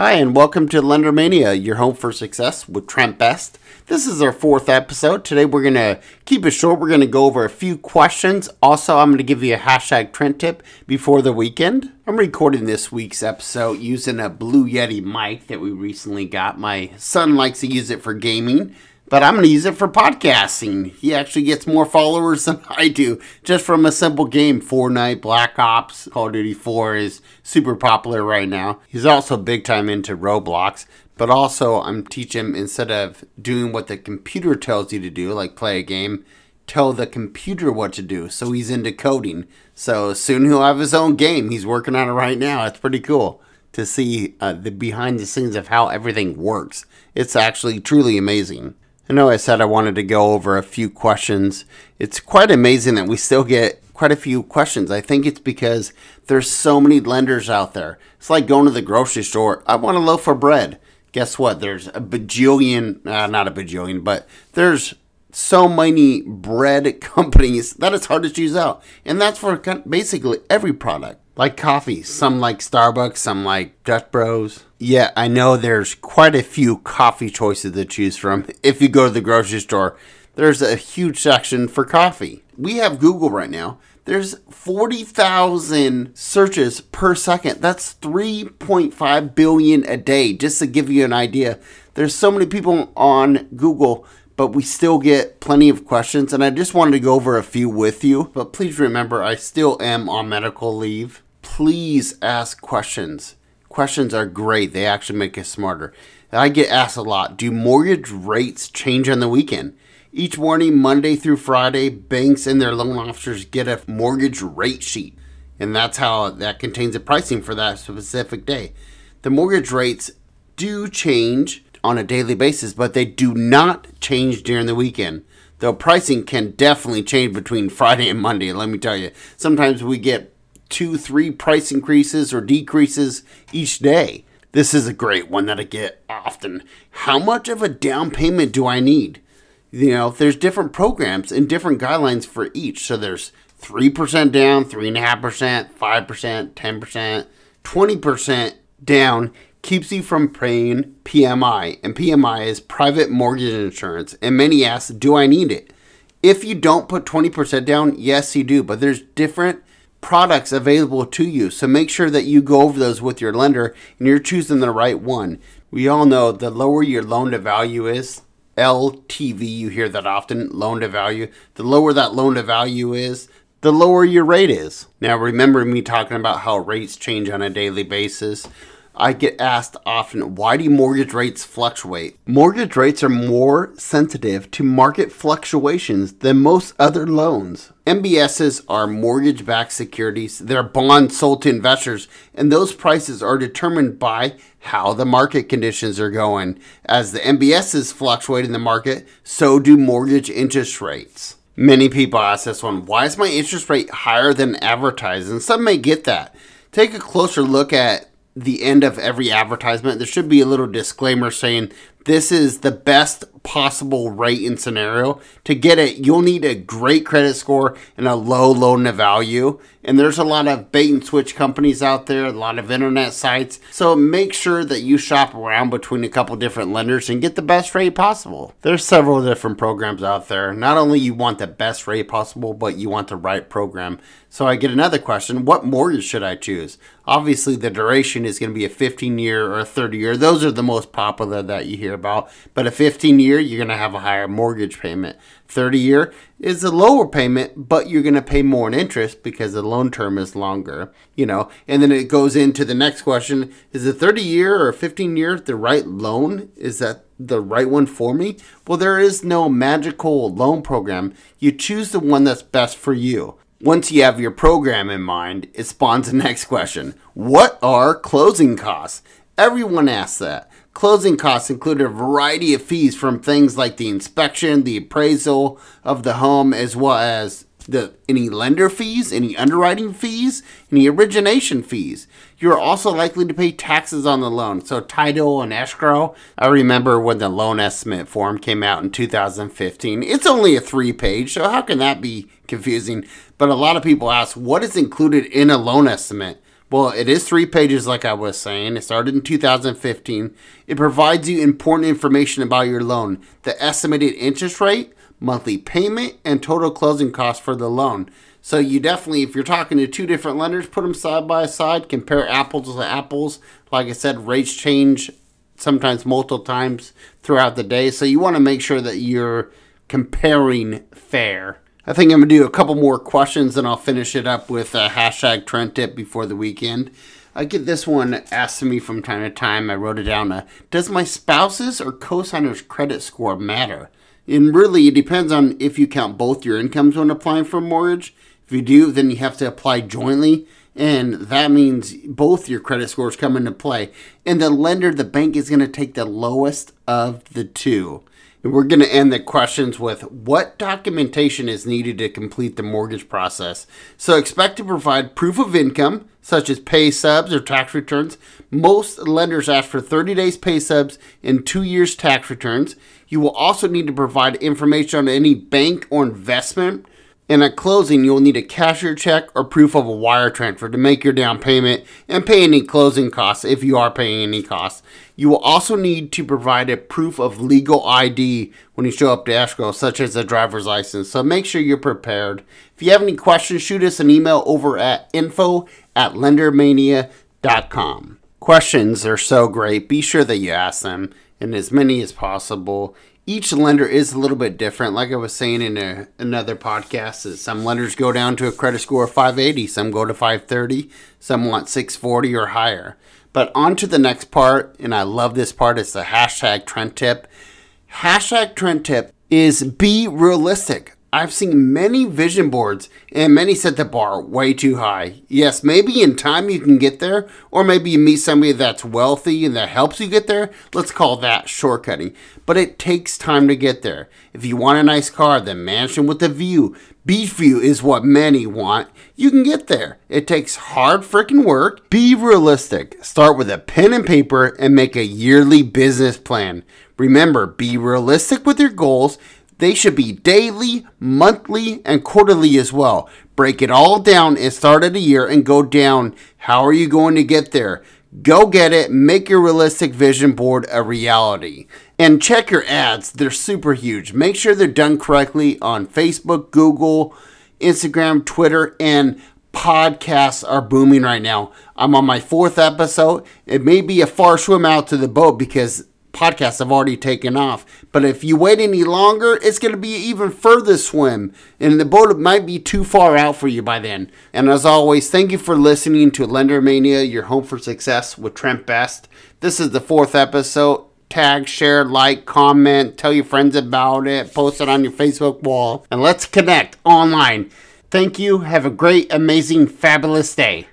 Hi, and welcome to Lendermania, your home for success with Trent Best. This is our fourth episode. Today we're going to keep it short. We're going to go over a few questions. Also, I'm going to give you a hashtag Trent tip before the weekend. I'm recording this week's episode using a Blue Yeti mic that we recently got. My son likes to use it for gaming but I'm going to use it for podcasting. He actually gets more followers than I do just from a simple game. Fortnite, Black Ops, Call of Duty 4 is super popular right now. He's also big time into Roblox, but also I'm teaching him instead of doing what the computer tells you to do, like play a game, tell the computer what to do. So he's into coding. So soon he'll have his own game. He's working on it right now. It's pretty cool to see uh, the behind the scenes of how everything works. It's actually truly amazing. I know I said I wanted to go over a few questions. It's quite amazing that we still get quite a few questions. I think it's because there's so many lenders out there. It's like going to the grocery store. I want a loaf of bread. Guess what? There's a bajillion, uh, not a bajillion, but there's so many bread companies that it's hard to choose out. And that's for basically every product like coffee. Some like Starbucks, some like Dutch Bros. Yeah, I know there's quite a few coffee choices to choose from. If you go to the grocery store, there's a huge section for coffee. We have Google right now. There's 40,000 searches per second. That's 3.5 billion a day, just to give you an idea. There's so many people on Google but we still get plenty of questions and I just wanted to go over a few with you. But please remember I still am on medical leave please ask questions. Questions are great. They actually make us smarter. I get asked a lot Do mortgage rates change on the weekend? Each morning, Monday through Friday, banks and their loan officers get a mortgage rate sheet. And that's how that contains the pricing for that specific day. The mortgage rates do change on a daily basis, but they do not change during the weekend. Though pricing can definitely change between Friday and Monday, let me tell you. Sometimes we get two, three price increases or decreases each day. This is a great one that I get often. How much of a down payment do I need? You know, there's different programs and different guidelines for each. So there's 3% down, 3.5%, 5%, 10%, 20% down keeps you from paying PMI. And PMI is private mortgage insurance. And many ask, do I need it? If you don't put 20% down, yes, you do. But there's different products available to you. So make sure that you go over those with your lender and you're choosing the right one. We all know the lower your loan to value is, LTV, you hear that often, loan to value. The lower that loan to value is, the lower your rate is. Now, remember me talking about how rates change on a daily basis. I get asked often, why do mortgage rates fluctuate? Mortgage rates are more sensitive to market fluctuations than most other loans. MBSs are mortgage backed securities. They're bonds sold to investors, and those prices are determined by how the market conditions are going. As the MBSs fluctuate in the market, so do mortgage interest rates. Many people ask this one why is my interest rate higher than advertised? And some may get that. Take a closer look at the end of every advertisement, there should be a little disclaimer saying this is the best possible rate and scenario. To get it, you'll need a great credit score and a low loan to value. And there's a lot of bait and switch companies out there, a lot of internet sites. So make sure that you shop around between a couple different lenders and get the best rate possible. There's several different programs out there. Not only you want the best rate possible, but you want the right program. So I get another question, what mortgage should I choose? Obviously the duration is going to be a 15 year or a 30 year. Those are the most popular that you hear about. But a 15 year, you're going to have a higher mortgage payment. 30 year is a lower payment, but you're going to pay more in interest because the loan term is longer, you know. And then it goes into the next question is a 30 year or 15 year the right loan? Is that the right one for me? Well, there is no magical loan program. You choose the one that's best for you. Once you have your program in mind, it spawns the next question What are closing costs? Everyone asks that. Closing costs included a variety of fees from things like the inspection, the appraisal of the home, as well as the any lender fees, any underwriting fees, any origination fees. You're also likely to pay taxes on the loan, so title and escrow. I remember when the loan estimate form came out in 2015. It's only a three page, so how can that be confusing? But a lot of people ask, what is included in a loan estimate? Well, it is three pages, like I was saying. It started in 2015. It provides you important information about your loan, the estimated interest rate, monthly payment, and total closing costs for the loan. So you definitely, if you're talking to two different lenders, put them side by side, compare apples to apples. Like I said, rates change sometimes multiple times throughout the day. So you want to make sure that you're comparing fair. I think I'm going to do a couple more questions and I'll finish it up with a hashtag Trent tip before the weekend. I get this one asked to me from time to time. I wrote it down. Uh, Does my spouse's or co-signer's credit score matter? And really, it depends on if you count both your incomes when applying for a mortgage. If you do, then you have to apply jointly and that means both your credit scores come into play. And the lender, the bank, is going to take the lowest of the two. And we're going to end the questions with what documentation is needed to complete the mortgage process. So expect to provide proof of income, such as pay stubs or tax returns. Most lenders ask for 30 days pay stubs and two years tax returns. You will also need to provide information on any bank or investment and at closing, you'll need a cashier check or proof of a wire transfer to make your down payment and pay any closing costs if you are paying any costs. You will also need to provide a proof of legal ID when you show up to escrow, such as a driver's license. So make sure you're prepared. If you have any questions, shoot us an email over at info at lendermania.com. Questions are so great. Be sure that you ask them in as many as possible each lender is a little bit different. Like I was saying in a, another podcast, is some lenders go down to a credit score of 580, some go to 530, some want 640 or higher. But on to the next part, and I love this part, it's the hashtag Trent tip. Hashtag Trent tip is be realistic. I've seen many vision boards and many set the bar way too high. Yes, maybe in time you can get there, or maybe you meet somebody that's wealthy and that helps you get there. Let's call that shortcutting. But it takes time to get there. If you want a nice car, the mansion with a view, beach view is what many want. You can get there. It takes hard freaking work. Be realistic. Start with a pen and paper and make a yearly business plan. Remember, be realistic with your goals they should be daily, monthly, and quarterly as well. Break it all down and start at a year and go down. How are you going to get there? Go get it. Make your realistic vision board a reality. And check your ads. They're super huge. Make sure they're done correctly on Facebook, Google, Instagram, Twitter, and podcasts are booming right now. I'm on my fourth episode. It may be a far swim out to the boat because podcasts have already taken off. But if you wait any longer, it's going to be even further swim, and the boat might be too far out for you by then. And as always, thank you for listening to Lendermania, your home for success with Trent Best. This is the fourth episode. Tag, share, like, comment, tell your friends about it, post it on your Facebook wall, and let's connect online. Thank you. Have a great, amazing, fabulous day.